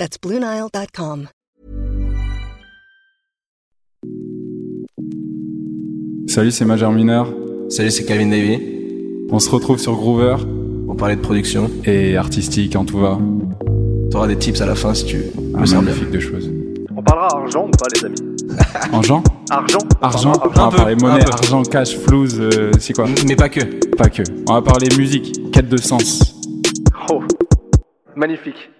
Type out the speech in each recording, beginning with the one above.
That's BlueNile.com. Salut, c'est Major Mineur. Salut, c'est Calvin Davy. On se retrouve sur Groover. On parlait de production. Et artistique en tout va. T'auras des tips à la fin si tu veux. Un magnifique de choses. On parlera argent ou pas, les amis Argent Argent Argent On va parler monnaie, argent, cash, flows, euh, c'est quoi Mais pas que. Pas que. On va parler musique, quête de sens. Oh, magnifique.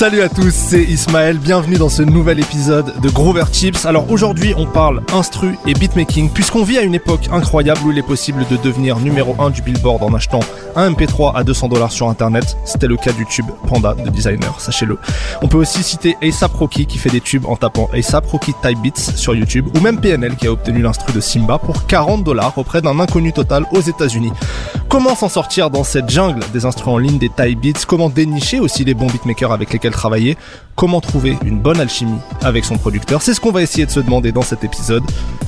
Salut à tous, c'est Ismaël, bienvenue dans ce nouvel épisode de Grover Chips. Alors aujourd'hui on parle instru et beatmaking puisqu'on vit à une époque incroyable où il est possible de devenir numéro 1 du billboard en achetant un MP3 à 200 dollars sur internet. C'était le cas du tube Panda de Designer, sachez-le. On peut aussi citer ASAP Rocky qui fait des tubes en tapant ASAP Rocky Type Beats sur YouTube ou même PNL qui a obtenu l'instru de Simba pour 40 dollars auprès d'un inconnu total aux États-Unis. Comment s'en sortir dans cette jungle des instruments en ligne, des type beats? Comment dénicher aussi les bons beatmakers avec lesquels travailler, comment trouver une bonne alchimie avec son producteur. C'est ce qu'on va essayer de se demander dans cet épisode.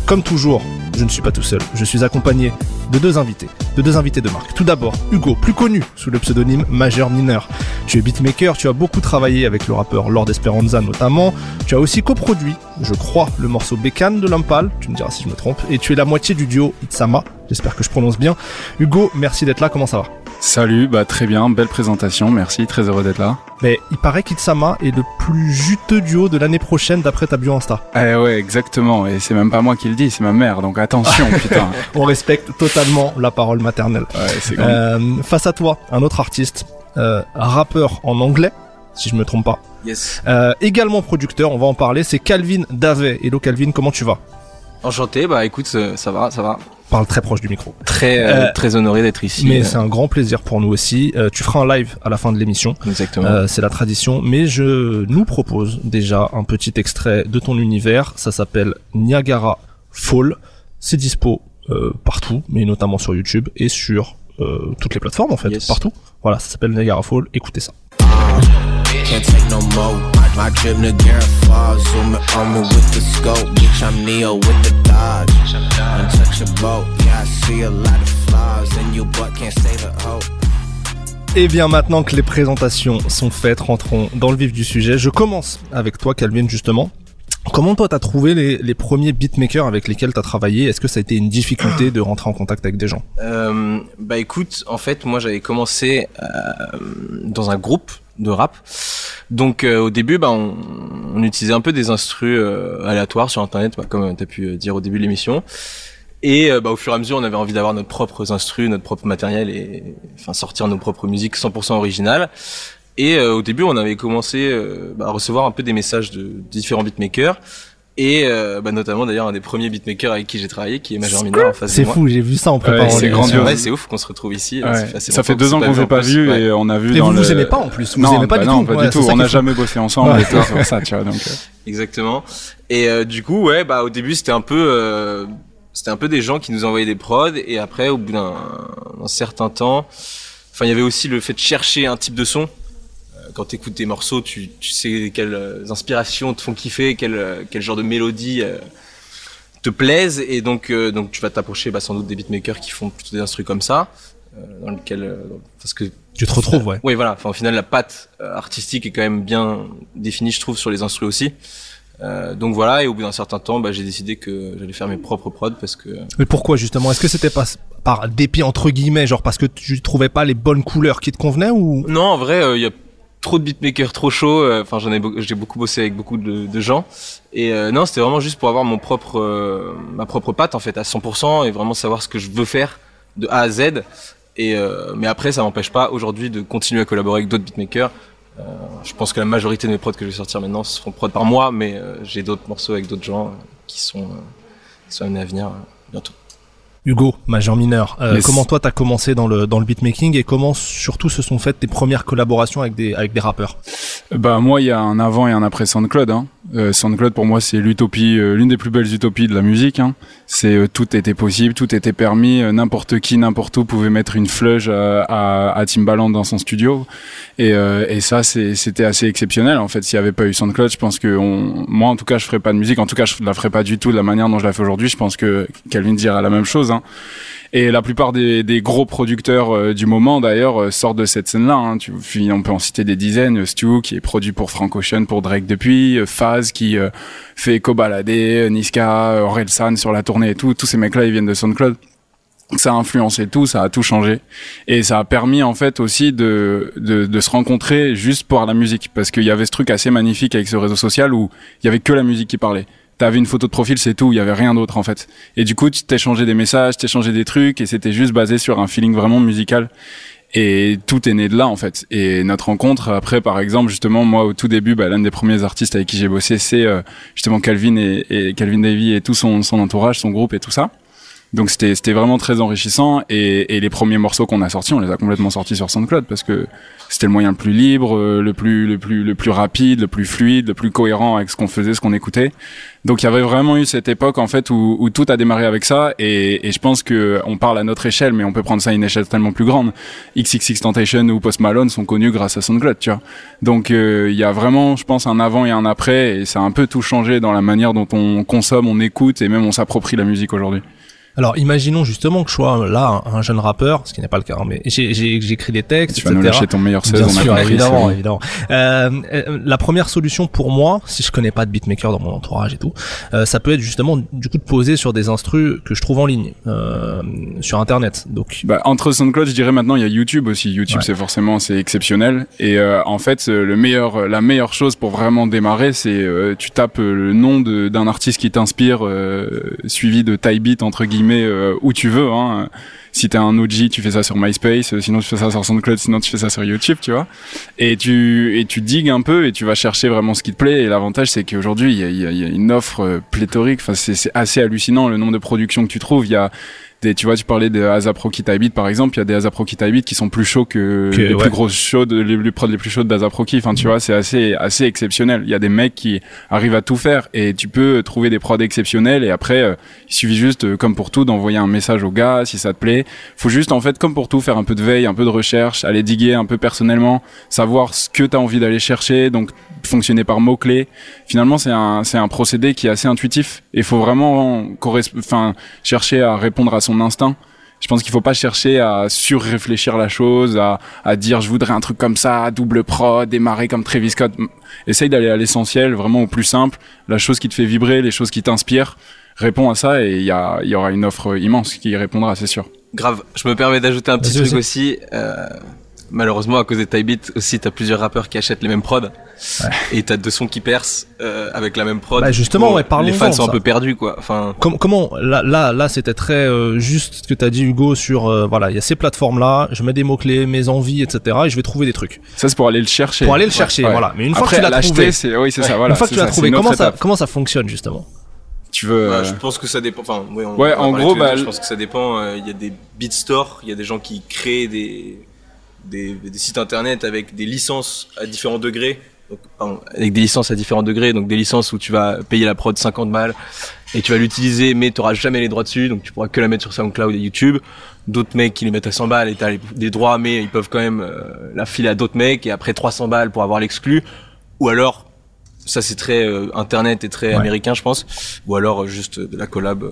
Comme toujours, je ne suis pas tout seul, je suis accompagné de deux invités, de deux invités de marque. Tout d'abord, Hugo, plus connu sous le pseudonyme Majeur Mineur. Tu es beatmaker, tu as beaucoup travaillé avec le rappeur Lord Esperanza notamment. Tu as aussi coproduit, je crois, le morceau Bécane de Lampal, tu me diras si je me trompe, et tu es la moitié du duo Itzama, j'espère que je prononce bien. Hugo, merci d'être là, comment ça va? Salut, bah très bien, belle présentation, merci, très heureux d'être là. Mais il paraît qu'Itsama est le plus juteux duo de l'année prochaine d'après ta bio Insta. Eh ouais, exactement, et c'est même pas moi qui le dis, c'est ma mère, donc attention, putain. On respecte totalement la parole maternelle. Ouais, c'est euh, Face à toi, un autre artiste, euh, rappeur en anglais, si je me trompe pas. Yes. Euh, également producteur, on va en parler, c'est Calvin Davet. Hello Calvin, comment tu vas? Enchanté, bah écoute, ça va, ça va parle très proche du micro. Très euh, euh, très honoré d'être ici. Mais c'est un grand plaisir pour nous aussi. Euh, tu feras un live à la fin de l'émission. Exactement. c'est la tradition. Mais je nous propose déjà un petit extrait de ton univers. Ça s'appelle Niagara Fall. C'est dispo partout, mais notamment sur YouTube et sur toutes les plateformes en fait, partout. Voilà, ça s'appelle Niagara Fall. Écoutez ça. Can't take no more. My drip Niagara Falls. Zoom on me with the scope. Bitch, I'm Neo with the dodge. Untouchable. Yeah, I see a lot of flaws in you, but can't stay the hope. Et bien maintenant que les présentations sont faites, rentrons dans le vif du sujet. Je commence avec toi, Calvin, justement. Comment toi t'as trouvé les, les, premiers beatmakers avec lesquels t'as travaillé? Est-ce que ça a été une difficulté de rentrer en contact avec des gens? Euh, Bah écoute, en fait moi j'avais commencé euh, dans un groupe de rap. Donc euh, au début, bah, on, on, utilisait un peu des instrus euh, aléatoires sur internet, bah, comme tu as pu dire au début de l'émission. Et euh, bah, au fur et à mesure, on avait envie d'avoir notre propre instrus, notre propre matériel et enfin sortir nos propres musiques 100% originales. Et au début, on avait commencé bah, à recevoir un peu des messages de différents beatmakers et euh, bah, notamment d'ailleurs un des premiers beatmakers avec qui j'ai travaillé qui est Major Minor en face C'est fou, j'ai vu ça en préparant. c'est grandiose. Ouais, c'est ouf qu'on se retrouve ici. Ouais. ça fait deux ans qu'on s'est pas vu et on a vu. Et dans vous le... vous aimez pas en plus. Vous non, aimez pas bah du non, tout. pas du tout. On n'a jamais bossé ensemble. et tout, ça, tu vois. Donc. Euh. Exactement. Et euh, du coup, ouais, bah au début c'était un peu, euh, c'était un peu des gens qui nous envoyaient des prods et après au bout d'un certain temps, enfin il y avait aussi le fait de chercher un type de son quand tu écoutes des morceaux, tu, tu, sais quelles euh, inspirations te font kiffer, quel, euh, quel genre de mélodie euh, te plaisent, et donc, euh, donc tu vas t'approcher bah, sans doute des beatmakers qui font plutôt des instruments comme ça, dans lequel parce que tu te retrouves, ouais. Oui, voilà. Enfin, au final, la patte artistique est quand même bien définie, je trouve, sur les instruments aussi. Euh, donc voilà, et au bout d'un certain temps, bah, j'ai décidé que j'allais faire mes propres prods parce que. Mais pourquoi justement? Est-ce que c'était pas par dépit entre guillemets, genre parce que tu trouvais pas les bonnes couleurs qui te convenaient ou? Non, en vrai, il y a trop de beatmakers trop chauds. Euh, enfin, j'en ai, j'ai beaucoup bossé avec beaucoup de, de gens. Et euh, non, c'était vraiment juste pour avoir mon propre, euh, ma propre patte en fait à 100% et vraiment savoir ce que je veux faire de A à Z. Et mais après, ça m'empêche pas aujourd'hui de continuer à collaborer avec d'autres beatmakers. je pense que la majorité de mes prods que je vais sortir maintenant seront prods par moi, mais j'ai d'autres morceaux avec d'autres gens qui sont, qui sont amenés à venir bientôt. Hugo, majeur mineur, euh, comment toi t'as commencé dans le dans le beatmaking et comment surtout se sont faites tes premières collaborations avec des avec des rappeurs? Bah moi, il y a un avant et un après SoundCloud. Hein. Euh, SoundCloud pour moi, c'est l'utopie, euh, l'une des plus belles utopies de la musique. Hein. C'est euh, tout était possible, tout était permis, euh, n'importe qui, n'importe où pouvait mettre une flèche à, à, à Timbaland dans son studio. Et, euh, et ça, c'était assez exceptionnel. En fait, s'il n'y avait pas eu SoundCloud, je pense que moi, en tout cas, je ferais pas de musique. En tout cas, je la ferais pas du tout de la manière dont je la fais aujourd'hui. Je pense que Calvin dira la même chose. Hein. Et la plupart des, des gros producteurs euh, du moment, d'ailleurs, euh, sortent de cette scène-là. Hein. Tu, on peut en citer des dizaines. Euh, Stu, qui est produit pour Frank Ocean, pour Drake depuis. Faz, qui euh, fait Kobalade, Niska, Orelsan sur la tournée et tout. Tous ces mecs-là, ils viennent de SoundCloud. Ça a influencé tout, ça a tout changé. Et ça a permis, en fait, aussi de, de, de se rencontrer juste pour la musique. Parce qu'il y avait ce truc assez magnifique avec ce réseau social où il y avait que la musique qui parlait t'avais une photo de profil, c'est tout, il y avait rien d'autre en fait. Et du coup, tu t'échangeais des messages, t'échangeais des trucs, et c'était juste basé sur un feeling vraiment musical. Et tout est né de là en fait. Et notre rencontre, après par exemple, justement, moi au tout début, bah, l'un des premiers artistes avec qui j'ai bossé, c'est euh, justement Calvin et, Calvin Davy et tout son, son entourage, son groupe et tout ça. Donc c'était c'était vraiment très enrichissant et, et les premiers morceaux qu'on a sortis, on les a complètement sortis sur SoundCloud parce que c'était le moyen le plus libre, euh, le plus le plus le plus rapide, le plus fluide, le plus cohérent avec ce qu'on faisait, ce qu'on écoutait. Donc il y avait vraiment eu cette époque en fait où, où tout a démarré avec ça et, et je pense que on parle à notre échelle mais on peut prendre ça à une échelle tellement plus grande. XXX Tentation ou Post Malone sont connus grâce à SoundCloud, tu vois. Donc euh, il y a vraiment je pense un avant et un après et ça a un peu tout changé dans la manière dont on consomme, on écoute et même on s'approprie la musique aujourd'hui. Alors, imaginons justement que je sois là un, un jeune rappeur, ce qui n'est pas le cas, hein, mais j'écris des textes, Tu vas nous lâcher ton meilleur 16 Bien on a sûr, évidemment. Euh, euh, la première solution pour moi, si je connais pas de beatmaker dans mon entourage et tout, euh, ça peut être justement du coup de poser sur des instrus que je trouve en ligne, euh, sur internet. Donc, Bah, entre SoundCloud, je dirais maintenant il y a YouTube aussi. YouTube, Ouais. c'est forcément c'est exceptionnel. Et euh, en fait, euh, le meilleur, la meilleure chose pour vraiment démarrer, c'est euh, tu tapes le nom d'un artiste qui t'inspire, euh, suivi de type beat entre guillemets euh, où tu veux. Hein. Si t'es un OG, tu fais ça sur MySpace. euh, Sinon, tu fais ça sur SoundCloud. Sinon, tu fais ça sur YouTube, tu vois. Et tu et tu digues un peu et tu vas chercher vraiment ce qui te plaît. Et l'avantage, c'est qu'aujourd'hui, il y a, une offre euh, pléthorique. Enfin, c'est assez hallucinant le nombre de productions que tu trouves. Il y a des, tu vois, tu parlais de Azapro Beat par exemple, il y a des Azapro Beat qui sont plus chauds que, Que- les ouais. plus grosses chaudes, les, les prods les plus chaudes d'Azaproki. Enfin, tu vois, c'est assez, assez exceptionnel. Il y a des mecs qui arrivent à tout faire et tu peux trouver des prods exceptionnels et après, euh, il suffit juste, euh, comme pour tout, d'envoyer un message au gars si ça te plaît. Faut juste, en fait, comme pour tout, faire un peu de veille, un peu de recherche, aller diguer un peu personnellement, savoir ce que tu as envie d'aller chercher, donc fonctionner par mots-clés. Finalement, c'est un, c'est un procédé qui est assez intuitif et faut vraiment enfin, chercher à répondre à son instinct. Je pense qu'il faut pas chercher à surréfléchir la chose, à, à dire je voudrais un truc comme ça, double prod, démarrer comme Travis Scott. Essaye d'aller à l'essentiel, vraiment au plus simple, la chose qui te fait vibrer, les choses qui t'inspirent. Réponds à ça et il y, a, il y aura une offre immense qui y répondra, c'est sûr. Grave. Je me permets d'ajouter un petit truc aussi. Euh, malheureusement, à cause des Typebeat aussi, t'as plusieurs rappeurs qui achètent les mêmes prods. Et t'as deux sons qui percent euh, avec la même prod. Bah, justement, Bon, ouais, Les fans sont un peu perdus, quoi. Enfin, Com- comment là là là c'était très euh, juste ce que t'as dit Hugo sur euh, voilà il y a ces plateformes là je mets des mots clés mes envies etc et je vais trouver des trucs Ça, c'est pour aller le chercher. pour aller le chercher Ouais. voilà mais une fois Après, que tu l'as trouvé c'est, oui, c'est ça, voilà. une fois que tu l'as trouvé comment ça comment ça fonctionne justement? Tu veux, bah, euh, je pense que ça dépend. Enfin, ouais, on, Ouais, on va en gros, deux, bah, je pense que ça dépend. euh, Il y a des beat stores, il y a des gens qui créent des, des, sites internet avec des licences à différents degrés. Donc, avec des licences à différents degrés, donc des licences où tu vas payer la prod 50 balles et tu vas l'utiliser, mais tu auras jamais les droits dessus, donc tu pourras que la mettre sur SoundCloud et YouTube. D'autres mecs qui les mettent à 100 balles et t'as des droits, mais ils peuvent quand même euh, la filer à d'autres mecs et après 300 balles pour avoir l'exclu. Ou alors, ça c'est très euh, internet et très Ouais. américain, je pense. Ou alors euh, juste de la collab, euh,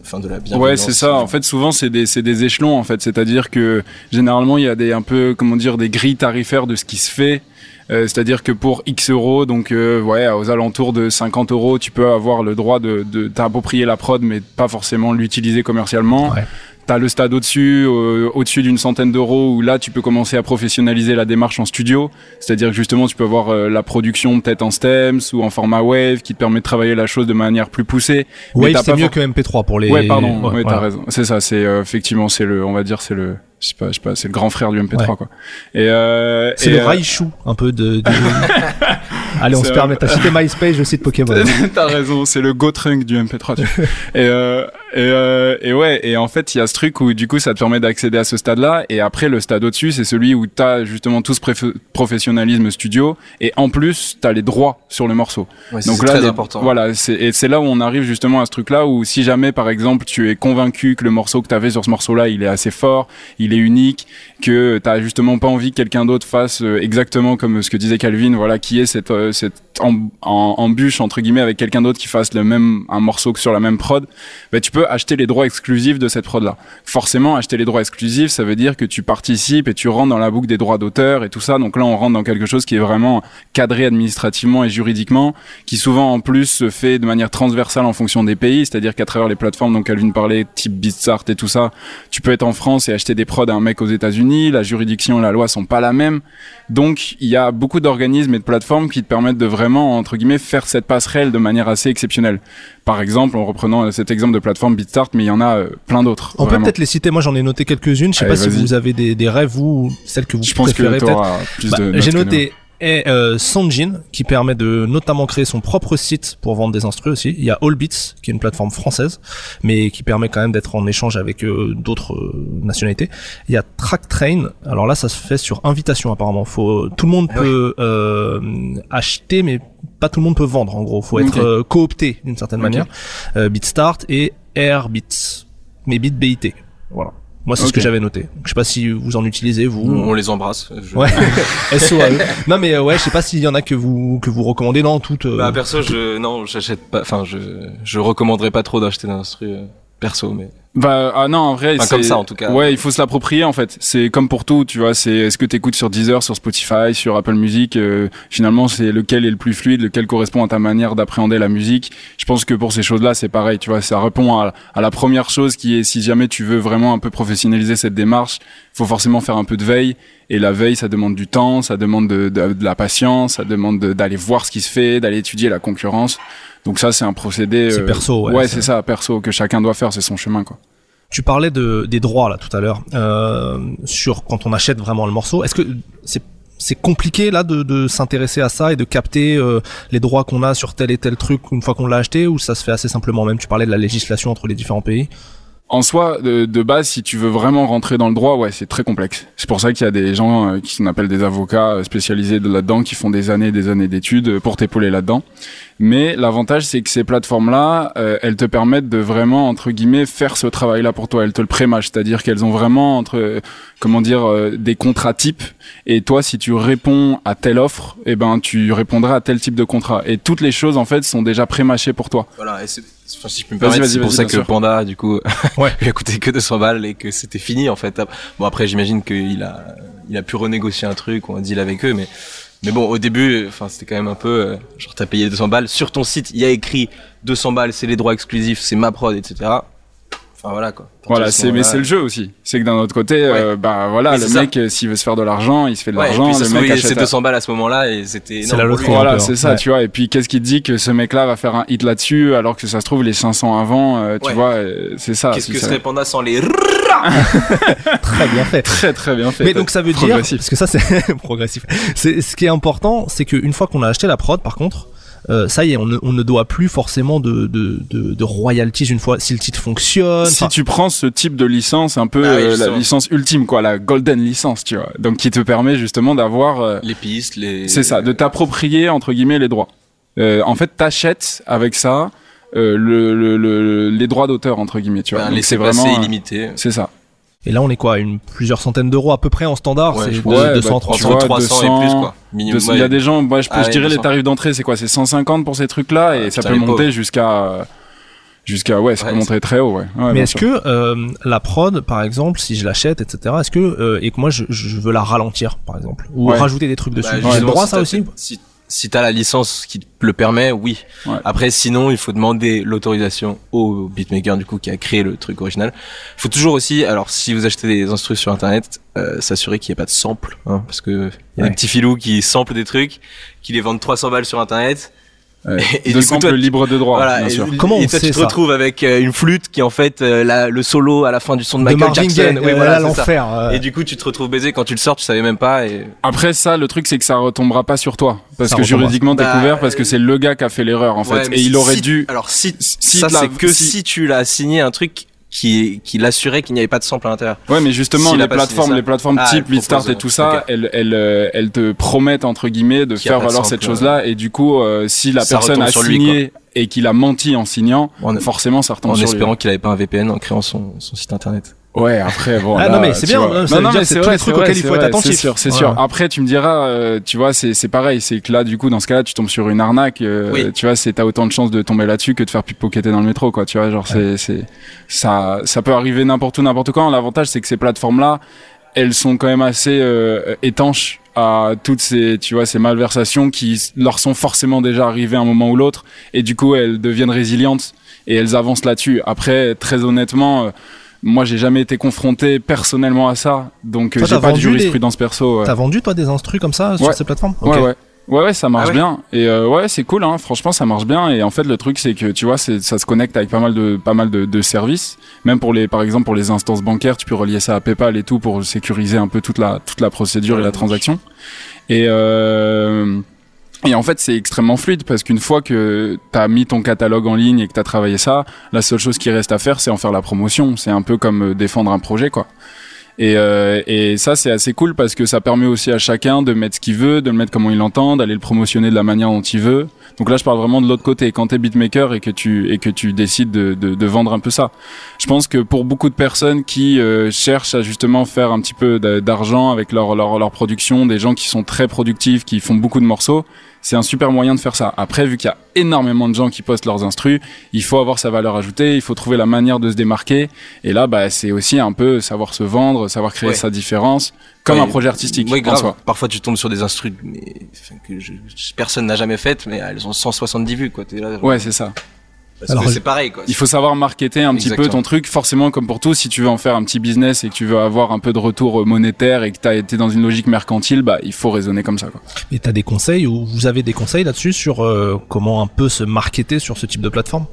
enfin de la bienveillance. Ouais, c'est ça. En fait, souvent, c'est des, c'est des échelons, en fait. C'est-à-dire que, généralement, il y a des, un peu, comment dire, des grilles tarifaires de ce qui se fait. Euh, c'est-à-dire que pour X euros, donc, euh, ouais, aux alentours de 50 euros, tu peux avoir le droit de, de t'approprier la prod, mais pas forcément l'utiliser commercialement. Ouais. T'as le stade au-dessus, euh, au-dessus d'une centaine d'euros, où là, tu peux commencer à professionnaliser la démarche en studio. C'est-à-dire que justement, tu peux avoir euh, la production peut-être en stems ou en format wave, qui te permet de travailler la chose de manière plus poussée. Wave c'est mieux for- que MP3 pour les Ouais, pardon. Ouais, ouais, t'as raison. C'est ça. C'est euh, effectivement, c'est le, on va dire, c'est le, je sais pas, je sais pas, c'est le grand frère du MP3 Ouais. quoi. Et euh, c'est le euh, Raichu un peu de, allez on se permet t'as cité MySpace je cite Pokémon T'as raison, c'est le Go Trunk du MP3. tu et, euh, Et, euh, et ouais, et en fait, il y a ce truc où du coup, ça te permet d'accéder à ce stade-là. Et après, le stade au-dessus, c'est celui où tu as justement tout ce professionnalisme studio. Et en plus, tu as les droits sur le morceau. Ouais, Donc c'est là, très les- important. voilà, c'est, et c'est là où on arrive justement à ce truc-là où si jamais, par exemple, tu es convaincu que le morceau que tu avais sur ce morceau-là, il est assez fort, il est unique, que t'as justement pas envie que quelqu'un d'autre fasse euh, exactement comme ce que disait Calvin, voilà, qui est cette, euh, cette embûche entre guillemets avec quelqu'un d'autre qui fasse le même un morceau que sur la même prod, bah, tu peux acheter les droits exclusifs de cette prod-là. Forcément, acheter les droits exclusifs, ça veut dire que tu participes et tu rentres dans la boucle des droits d'auteur et tout ça. Donc là, on rentre dans quelque chose qui est vraiment cadré administrativement et juridiquement, qui souvent en plus se fait de manière transversale en fonction des pays, c'est-à-dire qu'à travers les plateformes dont Calvin parlait, type Beatsart et tout ça, tu peux être en France et acheter des prods à un mec aux États-Unis. La juridiction et la loi sont pas la même. Donc, il y a beaucoup d'organismes et de plateformes qui te permettent de vraiment, entre guillemets, faire cette passerelle de manière assez exceptionnelle. Par exemple, en reprenant cet exemple de plateforme Beatsart, mais il y en a euh, plein d'autres. On peut peut-être les citer. Moi, j'en ai noté quelques-unes. Je sais Allez, pas si vous avez des, des rêves ou celles que vous Je pense que préférez peut-être. Bah, J'ai noté et, euh, Sanjin qui permet de notamment créer son propre site pour vendre des instruments aussi. Il y a Allbeats qui est une plateforme française mais qui permet quand même d'être en échange avec euh, d'autres euh, nationalités. Il y a Tracktrain. Alors là ça se fait sur invitation apparemment. Faut tout le monde Ah peut euh, acheter mais pas tout le monde peut vendre en gros. Faut être coopté d'une certaine manière. Euh, Beatstart et Airbeats mais Beat BIT. Voilà. Moi c'est ce que j'avais noté. Je sais pas si vous en utilisez vous. On les embrasse. Je- Ouais. SOAE. Non mais euh, ouais, je sais pas s'il y en a que vous que vous recommandez non toutes. euh, Bah perso, je non, j'achète pas. Enfin, je je recommanderais pas trop d'acheter d'instru euh, perso, mais Bah ah non en vrai Enfin, c'est comme ça, en tout cas. Ouais, il faut se l'approprier en fait. C'est comme pour tout, tu vois. C'est est-ce que t'écoutes sur Deezer, sur Spotify, sur Apple Music. euh, finalement, c'est lequel est le plus fluide, lequel correspond à ta manière d'appréhender la musique? Je pense que pour ces choses-là, c'est pareil. Tu vois, ça répond à, à la première chose qui est si jamais tu veux vraiment un peu professionnaliser cette démarche, faut forcément faire un peu de veille. Et la veille, ça demande du temps, ça demande de, de, de la patience, ça demande de- d'aller voir ce qui se fait, d'aller étudier la concurrence. Donc ça, c'est un procédé. C'est euh, perso, ouais, Ouais, c'est- c'est ça, perso que chacun doit faire, c'est son chemin quoi. Tu parlais de des droits là tout à l'heure euh, sur quand on achète vraiment le morceau. Est-ce que c'est c'est compliqué là de, de s'intéresser à ça et de capter euh, les droits qu'on a sur tel et tel truc une fois qu'on l'a acheté ou ça se fait assez simplement même? Tu parlais de la législation entre les différents pays En soi, de, de base, si tu veux vraiment rentrer dans le droit, ouais, c'est très complexe. C'est pour ça qu'il y a des gens euh, qui qu'on appelle des avocats euh, spécialisés de là-dedans, qui font des années et des années d'études euh, pour t'épauler là-dedans. Mais l'avantage, c'est que ces plateformes-là, euh, elles te permettent de vraiment, entre guillemets, faire ce travail-là pour toi. Elles te le prémâchent, c'est-à-dire qu'elles ont vraiment, entre, euh, comment dire, euh, des contrats types. Et toi, si tu réponds à telle offre, eh ben, tu répondras à tel type de contrat. Et toutes les choses, en fait, sont déjà prémâchées pour toi. voilà. Enfin, si je peux me Vas-y, permettre, vas-y, c'est pour ça que sûr. Panda, du coup, Ouais. lui a coûté que 200 balles et que c'était fini en fait. Bon après, j'imagine qu'il a il a pu renégocier un truc ou un deal avec eux, mais mais bon, au début, enfin, c'était quand même un peu euh, genre t'as payé 200 balles sur ton site, il y a écrit 200 balles, c'est les droits exclusifs, c'est ma prod, etc. Enfin voilà quoi. Voilà, c'est mais c'est le jeu aussi. C'est que d'un autre côté, euh, bah voilà, Oui, le c'est ça. mec euh, s'il veut se faire de l'argent, il se fait de Ouais, et l'argent. puis Le se mec achète. c'est 200 balles à ce moment-là et c'était C'est la. Voilà, peu, c'est hein. ça, Ouais. tu vois. Et puis qu'est-ce qui te dit que ce mec-là va faire un hit là-dessus alors que ça se trouve les 500 avant, euh, tu Ouais. vois, euh, c'est ça. Qu'est-ce c'est que ça. serait Panda sans les très bien fait Très très bien fait. mais donc ça veut dire Progressif. parce que ça c'est progressif c'est ce qui est important c'est qu'une fois qu'on a acheté la prod par contre euh, ça y est, on ne, on ne doit plus forcément de, de, de, de royalties une fois si le titre fonctionne. Si tu prends ce type de licence, un peu Ah oui, euh, la licence ultime, quoi, la golden licence, tu vois, donc qui te permet justement d'avoir, euh, les pistes, les c'est ça, de t'approprier entre guillemets les droits. Euh, en fait, t'achètes avec ça euh, le, le, le- les droits d'auteur entre guillemets, tu vois. c'est vraiment, euh, illimité. c'est ça. Et là, on est quoi, une plusieurs centaines d'euros à peu près en standard. Ouais, c'est je de- crois. Ouais, 200, bah, 300. tu Entre vois, 300 et 200, plus quoi. Minimum. Il y a des gens, moi, je, Ah je ouais, dirais les 200. tarifs d'entrée, c'est quoi C'est 150 pour ces trucs-là et Ah, ça peut monter jusqu'à jusqu'à ouais, ça Ouais, peut monter très haut, ouais. Ouais, Mais est-ce que euh, la prod, par exemple, si je l'achète, etc., est-ce que euh, et que moi je, je veux la ralentir, par exemple, ou Ouais. rajouter des trucs dessus, Bah, j'ai le droit si ça aussi? Si, si t'as la licence qui te le permet, oui. Ouais. Après, sinon, il faut demander l'autorisation au beatmaker du coup qui a créé le truc original. Il faut toujours aussi, alors si vous achetez des instruments sur internet, euh, s'assurer qu'il n'y ait pas de sample, hein, parce que il y a Ouais. des petits filous qui samplent des trucs, qui les vendent 300 balles sur internet. Ouais. Et de du coup, toi, tu- libres de droit, Voilà, bien et, sûr. Comment on et toi, sait tu te ça retrouves avec euh, une flûte qui en fait euh, la- le solo à la fin du son de de Michael Marvin Jackson. Gaye, Oui, euh, voilà, l'enfer. euh. Et du coup, tu te retrouves baisé quand tu le sors, tu savais même pas. Et Après ça, le truc c'est que ça retombera pas sur toi parce Ça que retombera. juridiquement t'es Bah, couvert parce que c'est le gars qui a fait l'erreur en fait Ouais, et il si- aurait dû. Alors si, si ça c'est que si- si tu l'as signé un truc qui qui l'assurait qu'il n'y avait pas de sample à l'intérieur. Ouais, mais justement les plateformes, les plateformes Ah, type et tout ça, elles, elles, euh, elles te promettent entre guillemets de faire valoir cette chose-là. Et du coup, euh, si la Ça personne a lui, signé et qu'il a menti en signant, En, forcément ça retombe en sur espérant qu'il avait pas un VPN en créant son, son site internet. Ouais, après bon. Ah, là, non, mais c'est bien, vois. veut dire que c'est tous les trucs auxquels il faut être attentif. C'est sûr, c'est Ouais. sûr. Après, tu me diras, euh, tu vois, c'est c'est pareil, c'est que là, du coup, dans ce cas-là, tu tombes sur une arnaque. euh, Oui. Tu vois, c'est t'as autant de chances de tomber là-dessus que de faire pickpocketer dans le métro, quoi. Tu vois, genre c'est c'est ça ça peut arriver n'importe où, n'importe quand. L'avantage, c'est que ces plateformes-là, elles sont quand même assez euh, étanches à toutes ces tu vois ces malversations qui leur sont forcément déjà arrivées à un moment ou l'autre et du coup elles deviennent résilientes et elles avancent là-dessus après très honnêtement euh, moi j'ai jamais été confronté personnellement à ça donc euh, j'ai pas de jurisprudence perso ouais. T'as vendu toi des instrus comme ça sur Ouais. ces plateformes? Ouais ouais Ouais, ouais, ça marche Ah ouais bien. Et euh, ouais, c'est cool, hein. Franchement, ça marche bien. Et en fait, le truc, c'est que tu vois, ça se connecte avec pas mal de, pas mal de, de services. Même pour les, par exemple, pour les instances bancaires, tu peux relier ça à PayPal et tout pour sécuriser un peu toute la, toute la procédure Ouais, et la transaction. Et euh, et en fait, c'est extrêmement fluide parce qu'une fois que tu as mis ton catalogue en ligne et que tu as travaillé ça, la seule chose qui reste à faire, c'est en faire la promotion. C'est un peu comme euh, défendre un projet, quoi. Et, euh, et ça, c'est assez cool parce que ça permet aussi à chacun de mettre ce qu'il veut, de le mettre comment il l'entend, d'aller le promotionner de la manière dont il veut. Donc là, je parle vraiment de l'autre côté. Quand t'es beatmaker et que tu et que tu décides de, de, de vendre un peu ça, je pense que pour beaucoup de personnes qui euh, cherchent à justement faire un petit peu d'a- d'argent avec leur, leur leur production, des gens qui sont très productifs, qui font beaucoup de morceaux, c'est un super moyen de faire ça. Après, vu qu'il y a énormément de gens qui postent leurs instrus, il faut avoir sa valeur ajoutée, il faut trouver la manière de se démarquer. Et là, bah, c'est aussi un peu savoir se vendre, savoir créer Ouais. sa différence, comme Ouais, un projet artistique Oui, en grave. soi. Parfois, tu tombes sur des instrus mais, que je- personne n'a jamais faites, mais elles ont 170 vues, quoi. Là, Ouais, c'est ça. Parce Alors, que je- c'est pareil, quoi. Il faut savoir marketer un petit peu ton truc. Forcément, comme pour tout, si tu veux en faire un petit business et que tu veux avoir un peu de retour euh, monétaire et que tu as été dans une logique mercantile, bah, il faut raisonner comme ça. Quoi. Et t'as des conseils ou vous avez des conseils là-dessus sur euh, comment un peu se marketer sur ce type de plateforme?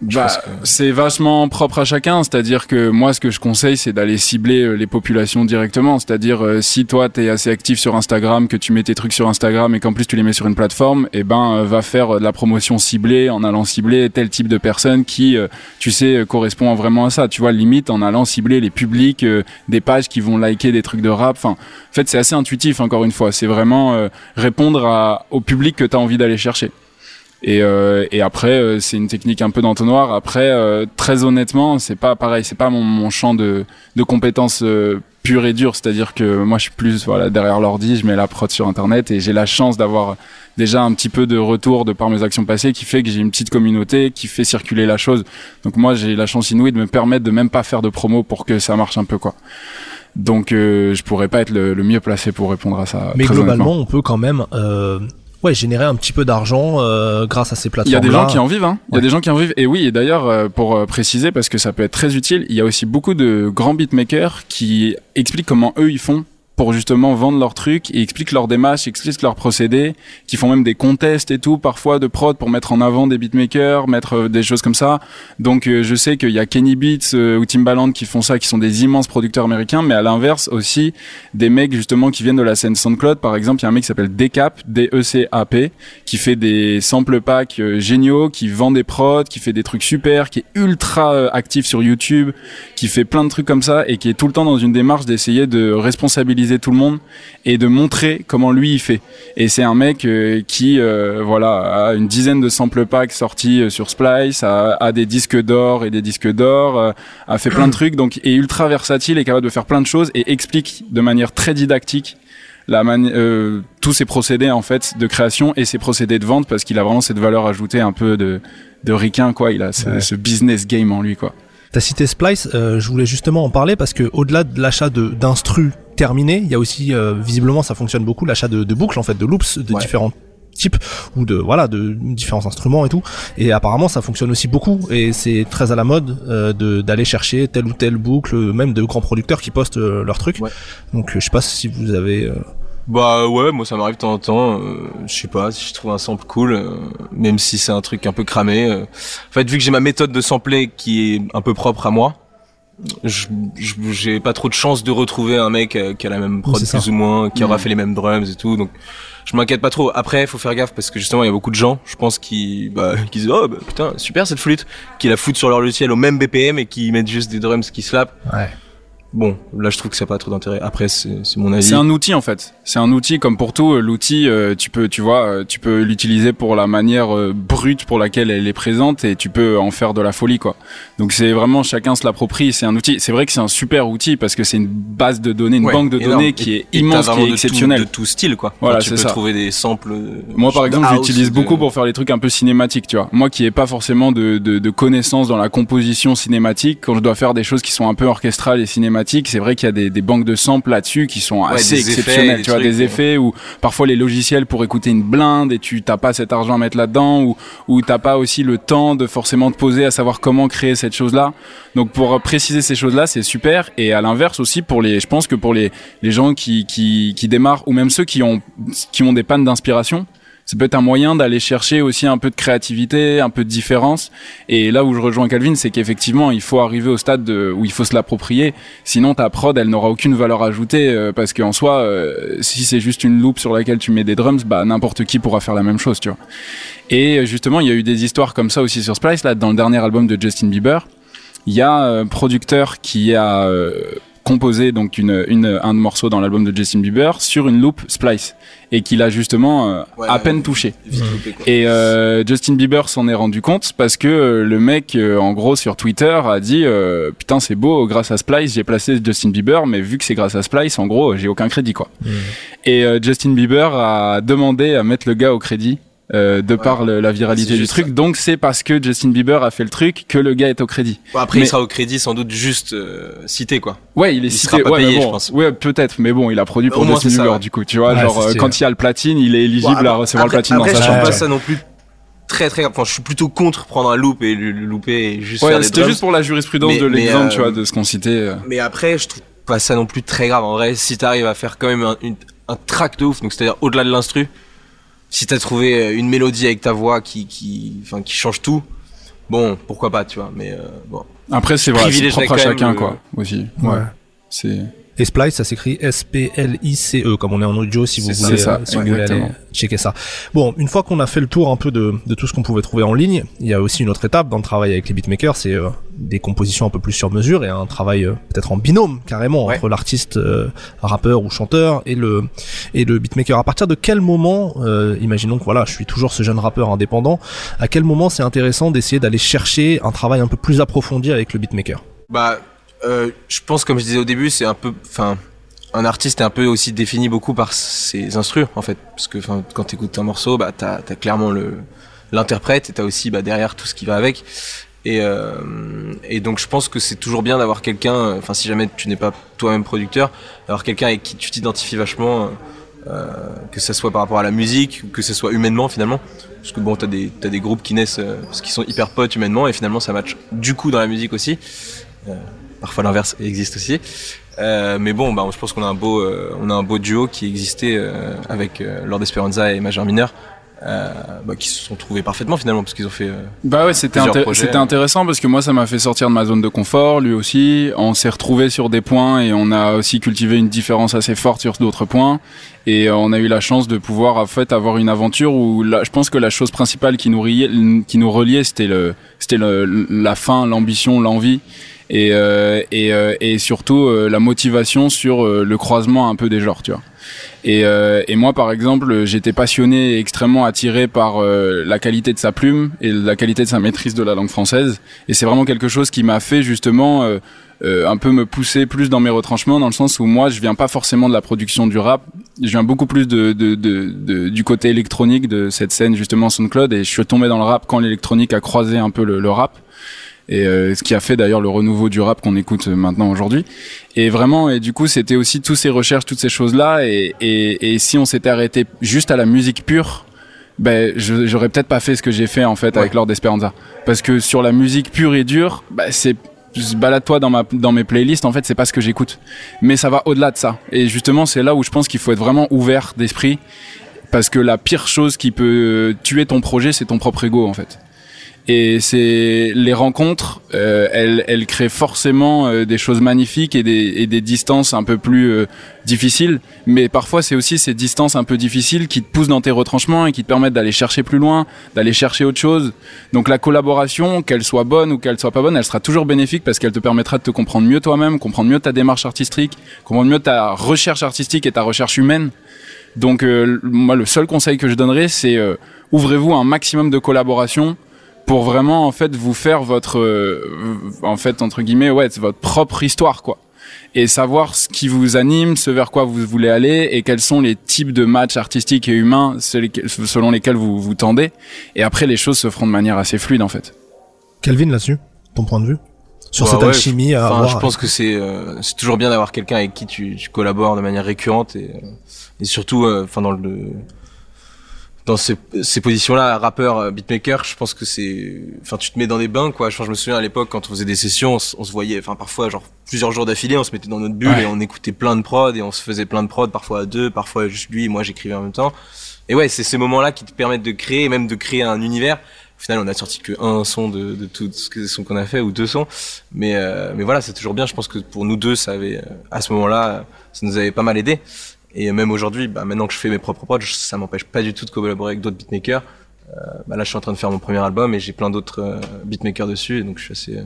Bah, que- c'est vachement propre à chacun. C'est-à-dire que moi, ce que je conseille, c'est d'aller cibler euh, les populations directement. C'est-à-dire, euh, si toi, t'es assez actif sur Instagram, que tu mets tes trucs sur Instagram et qu'en plus tu les mets sur une plateforme, et ben, euh, va faire de la promotion ciblée en allant cibler tel type de personne qui, euh, tu sais, correspond vraiment à ça. Tu vois, limite en allant cibler les publics, des pages qui vont liker des trucs de rap. Enfin, en fait, c'est assez intuitif. Encore une fois, c'est vraiment euh, répondre à, au public que t'as envie d'aller chercher. Et, euh, et après, euh, c'est une technique un peu d'entonnoir. Après, euh, très honnêtement, c'est pas pareil. C'est pas mon, mon champ de, de compétences euh, pur et dur. C'est-à-dire que moi, je suis plus voilà derrière l'ordi, je mets la prod sur Internet et j'ai la chance d'avoir déjà un petit peu de retour de par mes actions passées qui fait que j'ai une petite communauté qui fait circuler la chose. Donc moi, j'ai la chance inouïe de me permettre de même pas faire de promo pour que ça marche un peu quoi. Donc euh, je pourrais pas être le, le mieux placé pour répondre à ça. Mais globalement, on peut quand même euh, ouais, générer un petit peu d'argent euh, grâce à ces Il y plateformes. a des gens qui en vivent, hein. Il y a des gens qui en vivent. Et oui, et d'ailleurs, euh, pour euh, préciser, parce que ça peut être très utile, il y a aussi beaucoup de grands beatmakers qui expliquent comment eux ils font pour justement vendre leurs trucs et expliquent leur démarche, expliquent leurs procédés, qui font même des contests et tout, parfois de prod pour mettre en avant des beatmakers, mettre euh, des choses comme ça. Donc euh, je sais qu'il y a Kenny Beats euh, ou Timbaland qui font ça, qui sont des immenses producteurs américains, mais à l'inverse aussi des mecs justement qui viennent de la scène SoundCloud. Par exemple, il y a un mec qui s'appelle Decap, D-E-C-A-P, qui fait des sample packs géniaux, qui vend des prods, qui fait des trucs super, qui est ultra actif sur YouTube, qui fait plein de trucs comme ça et qui est tout le temps dans une démarche d'essayer de responsabiliser tout le monde et de montrer comment lui il fait. Et c'est un mec euh, qui euh, voilà a une dizaine de sample packs sortis euh, sur Splice, a, a des disques d'or et des disques d'or, a fait plein de trucs, donc est ultra versatile, est capable de faire plein de choses et explique de manière très didactique la mani- euh, tous ses procédés en fait de création et ses procédés de vente parce qu'il a vraiment cette valeur ajoutée un peu de de ricain quoi. Il a ce, Ouais. ce business game en lui quoi. T'as cité Splice, euh, je voulais justement en parler parce que au-delà de l'achat de d'instru terminé, il y a aussi euh, visiblement ça fonctionne beaucoup l'achat de, de boucles en fait, de loops de Ouais. différents types ou de voilà de différents instruments et tout. Et apparemment ça fonctionne aussi beaucoup et c'est très à la mode euh, de d'aller chercher telle ou telle boucle, même de grands producteurs qui postent euh, leurs trucs. Ouais. Donc euh, je sais pas si vous avez euh, Bah ouais, moi ça m'arrive de temps en temps. euh, je sais pas, si je trouve un sample cool, euh, même si c'est un truc un peu cramé. euh. En fait, vu que j'ai ma méthode de sampler qui est un peu propre à moi, j'ai pas trop de chance de retrouver un mec euh, qui a la même prod ça. plus ou moins, qui aura fait les mêmes drums et tout. Donc je m'inquiète pas trop. Après, faut faire gaffe parce que justement, il y a beaucoup de gens, je pense, qui, bah, qui disent oh bah, putain super cette flûte, qui la foutent sur leur logiciel au même BPM et qui mettent juste des drums qui slap. Ouais. Bon, là je trouve que ça n'a pas trop d'intérêt. Après, c'est mon avis. C'est un outil en fait. C'est un outil comme pour tout. euh, L'outil, euh, tu peux, tu vois, euh, tu peux l'utiliser pour la manière euh, brute pour laquelle elle est présente et tu peux en faire de la folie quoi. Donc c'est vraiment chacun se l'approprie. C'est un outil. C'est vrai que c'est un super outil parce que c'est une base de données, une Ouais, banque de énorme. données qui Et- est immense, qui est de exceptionnelle. Tout, de tout style, quoi. Voilà, Enfin, tu c'est peux ça. trouver des samples. Moi, par de exemple, j'utilise de- beaucoup pour faire des trucs un peu cinématiques, tu vois. Moi qui ai pas forcément de, de, de connaissances dans la composition cinématique, quand je dois faire des choses qui sont un peu orchestrales et cinématiques, c'est vrai qu'il y a des, des banques de samples là-dessus qui sont Ouais, assez effets, exceptionnelles, tu vois, trucs, des effets où parfois les logiciels pour écouter une blinde et tu t'as pas cet argent à mettre là-dedans ou ou t'as pas aussi le temps de forcément te poser à savoir comment créer cette chose-là. Donc pour préciser ces choses-là, c'est super. Et à l'inverse aussi pour les, je pense que pour les les gens qui qui qui démarrent ou même ceux qui ont qui ont des pannes d'inspiration ça peut être un moyen d'aller chercher aussi un peu de créativité, un peu de différence. Et là où je rejoins Calvin, c'est qu'effectivement, il faut arriver au stade de, où il faut se l'approprier. Sinon, ta prod, elle n'aura aucune valeur ajoutée euh, parce qu'en soi, euh, si c'est juste une loupe sur laquelle tu mets des drums, bah n'importe qui pourra faire la même chose, tu vois. Et euh, justement, il y a eu des histoires comme ça aussi sur Splice. Là, dans le dernier album de Justin Bieber, il y a un producteur qui a euh, composé donc une, une, un morceau dans l'album de Justin Bieber sur une loop Splice et qu'il a justement euh, Ouais, à peine touché. Et euh, Justin Bieber s'en est rendu compte parce que euh, le mec, euh, en gros, sur Twitter, a dit euh, putain c'est beau, grâce à Splice j'ai placé Justin Bieber, mais vu que c'est grâce à Splice, en gros, j'ai aucun crédit quoi. Et euh, Justin Bieber a demandé à mettre le gars au crédit. Euh, de par le- la viralité du truc, ça. donc c'est parce que Justin Bieber a fait le truc que le gars est au crédit. Bon, après, Mais- il sera au crédit sans doute juste euh, cité, quoi. Ouais, il est Il cité. sera pas ouais, payé, mais je bon, pense. Ouais, peut-être, mais bon, il a produit pour Justin Bieber, ouais. du coup, tu vois, Ouais, genre euh, quand il y a le platine, il est éligible Bon, à recevoir après, le platine après, dans je sa trouve pas ça non plus très très grave. Enfin, je suis plutôt contre prendre un loop et le, le louper et juste Ouais, c'était juste pour la jurisprudence Mais- de l'exemple, euh, tu vois, de ce qu'on citait. Mais après, je trouve pas ça non plus très grave. En vrai, si t'arrives à faire quand même un, une- un track de ouf, donc c'est-à-dire au-delà de l'instru, si t'as trouvé euh, une mélodie avec ta voix qui, qui, enfin, qui change tout, bon, pourquoi pas, tu vois. Mais euh, bon. Après, c'est vrai, c'est propre à chacun, le- quoi, aussi. Ouais. C'est. Et Splice, ça s'écrit S-P-L-I-C-E, E, comme on est en audio, si vous C'est voulez, ça, euh, si vous voulez exactement. aller checker ça. Bon, une fois qu'on a fait le tour un peu de, de tout ce qu'on pouvait trouver en ligne, il y a aussi une autre étape dans le travail avec les beatmakers, c'est euh, des compositions un peu plus sur mesure et un travail euh, peut-être en binôme carrément Ouais. entre l'artiste euh, rappeur ou chanteur et le et le beatmaker. À partir de quel moment, euh, imaginons que voilà, je suis toujours ce jeune rappeur indépendant, à quel moment c'est intéressant d'essayer d'aller chercher un travail un peu plus approfondi avec le beatmaker? Bah, euh, je pense, comme je disais au début, c'est un peu, enfin, un artiste est un peu aussi défini beaucoup par ses instrus, en fait, parce que, enfin, quand t'écoutes un morceau, bah, t'as, t'as clairement le l'interprète et t'as aussi, bah, derrière tout ce qui va avec. Et, euh, et donc, je pense que c'est toujours bien d'avoir quelqu'un, enfin, si jamais tu n'es pas toi-même producteur, d'avoir quelqu'un avec qui tu t'identifies vachement, euh, que ça soit par rapport à la musique que ce soit humainement finalement. Parce que bon, t'as des, t'as des groupes qui naissent euh, parce qu'ils sont hyper potes humainement et finalement ça match du coup dans la musique aussi. Parfois l'inverse existe aussi. Euh, mais bon, bah, je pense qu'on a un beau, euh, on a un beau duo qui existait euh, avec euh, Lord Esperanza et Major Mineur, euh, bah, qui se sont trouvés parfaitement finalement parce qu'ils ont fait. euh, Bah ouais, c'était c'était intéressant parce que moi ça m'a fait sortir de ma zone de confort, lui aussi. On s'est retrouvé sur des points et on a aussi cultivé une différence assez forte sur d'autres points. Et on a eu la chance de pouvoir en fait avoir une aventure où là, je pense que la chose principale qui nous reliait, qui nous reliait, c'était le, c'était la fin, l'ambition, l'envie. Et, euh, et, euh, et surtout euh, la motivation sur le croisement un peu des genres, tu vois. Et, euh, et moi, par exemple, j'étais passionné et extrêmement attiré par euh, la qualité de sa plume et la qualité de sa maîtrise de la langue française. Et c'est vraiment quelque chose qui m'a fait justement euh, un peu me pousser plus dans mes retranchements, dans le sens où moi, je viens pas forcément de la production du rap. Je viens beaucoup plus de, de, de, de- du côté électronique de cette scène justement SoundCloud. Et je suis tombé dans le rap quand l'électronique a croisé un peu le, le rap et euh, ce qui a fait d'ailleurs le renouveau du rap qu'on écoute euh, maintenant aujourd'hui. Et vraiment, et du coup, c'était aussi toutes ces recherches, toutes ces choses-là. Et, et, et si on s'était arrêté juste à la musique pure, ben, je- j'aurais peut-être pas fait ce que j'ai fait en fait avec Lord Esperanza. Parce que sur la musique pure et dure, bah, c'est balade-toi dans ma dans mes playlists en fait c'est pas ce que j'écoute mais ça va au-delà de ça et justement c'est là où je pense qu'il faut être vraiment ouvert d'esprit parce que la pire chose qui peut tuer ton projet c'est ton propre ego en fait et c'est les rencontres, euh, elles, elles créent forcément euh, des choses magnifiques et des, et des distances un peu plus euh, difficiles. Mais parfois, c'est aussi ces distances un peu difficiles qui te poussent dans tes retranchements et qui te permettent d'aller chercher plus loin, d'aller chercher autre chose. Donc la collaboration, qu'elle soit bonne ou qu'elle soit pas bonne, elle sera toujours bénéfique parce qu'elle te permettra de te comprendre mieux toi-même, comprendre mieux ta démarche artistique, comprendre mieux ta recherche artistique et ta recherche humaine. Donc moi, le seul conseil que je donnerais, c'est ouvrez-vous un maximum de collaboration pour vraiment en fait vous faire votre euh, en fait entre guillemets ouais c'est votre propre histoire quoi et savoir ce qui vous anime, ce vers quoi vous voulez aller et quels sont les types de matchs artistiques et humains selon lesquels vous vous tendez et après les choses se feront de manière assez fluide en fait. Kelvin là-dessus, ton point de vue sur cette alchimie à avoir. Je pense que c'est euh, c'est toujours bien d'avoir quelqu'un avec qui tu, tu, collabores de manière récurrente et, euh, et surtout enfin dans le dans ces, ces positions-là, rappeur, euh, beatmaker, je pense que c'est, enfin, tu te mets dans des bains, quoi. Je, je me souviens à l'époque quand on faisait des sessions, on, se voyait, enfin, parfois, genre plusieurs jours d'affilée, on se mettait dans notre bulle et on écoutait plein de prod et on se faisait plein de prod, parfois à deux, parfois juste lui et moi j'écrivais en même temps. Et ouais, c'est ces moments-là qui te permettent de créer, même de créer un univers. Au final, on a sorti que un son de, de tout ce que sons qu'on a fait ou deux sons, mais euh, mais voilà, c'est toujours bien. Je pense que pour nous deux, ça avait à ce moment-là, ça nous avait pas mal aidé. Et même aujourd'hui, bah, maintenant que je fais mes propres prods, ça m'empêche pas du tout de collaborer avec d'autres beatmakers. Euh, bah là, je suis en train de faire mon premier album et j'ai plein d'autres euh, beatmakers dessus, donc je suis assez.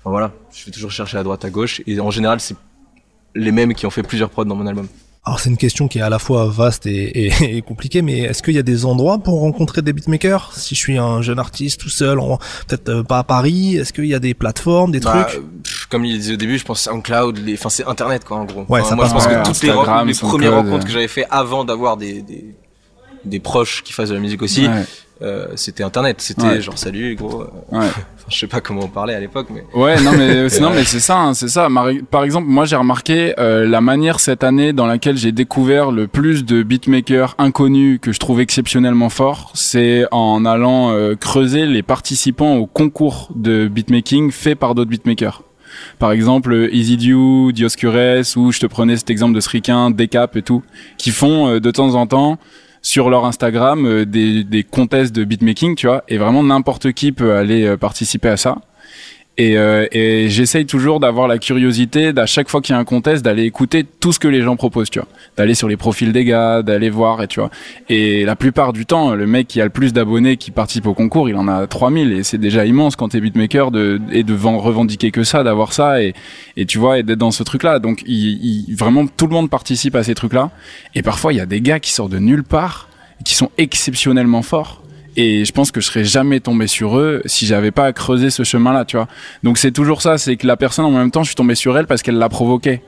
Enfin voilà, je vais toujours chercher à droite, à gauche, et en général, c'est les mêmes qui ont fait plusieurs prods dans mon album. Alors c'est une question qui est à la fois vaste et, et, et compliquée, mais est-ce qu'il y a des endroits pour rencontrer des beatmakers? Si je suis un jeune artiste tout seul, peut-être euh, pas à Paris, est-ce qu'il y a des plateformes, des bah, trucs? Comme il disait au début, je pense SoundCloud, les... enfin c'est Internet quoi en gros. Ouais, ça moi je pense que toutes les, les premières rencontres que j'avais fait avant d'avoir des, des, des proches qui fassent de la musique aussi, euh, c'était internet c'était genre salut gros. Euh, ouais. je sais pas comment on parlait à l'époque mais ouais non mais non mais c'est ça hein, c'est ça. Par exemple moi j'ai remarqué euh, la manière cette année dans laquelle j'ai découvert le plus de beatmakers inconnus que je trouve exceptionnellement forts c'est en allant euh, creuser les participants au concours de beatmaking fait par d'autres beatmakers. Par exemple EasyDew, Dioscures ou je te prenais cet exemple de Srikin, Decap et tout, qui font de temps en temps sur leur Instagram euh, des, des contests de beatmaking, tu vois, et vraiment n'importe qui peut aller euh, participer à ça. Et, euh, et j'essaye toujours d'avoir la curiosité, d'à chaque fois qu'il y a un contest, d'aller écouter tout ce que les gens proposent, tu vois. D'aller sur les profils des gars, d'aller voir, et tu vois. Et la plupart du temps, le mec qui a le plus d'abonnés qui participe au concours, il en a 3000 et c'est déjà immense quand t'es beatmaker de, et de revendiquer que ça, d'avoir ça et, tu vois, et d'être dans ce truc-là. Donc, il, vraiment, tout le monde participe à ces trucs-là. Et parfois, il y a des gars qui sortent de nulle part, qui sont exceptionnellement forts et je pense que je serais jamais tombé sur eux si j'avais pas creusé ce chemin-là, tu vois. Donc c'est toujours ça, c'est que la personne en même temps, je suis tombé sur elle parce qu'elle l'a provoqué.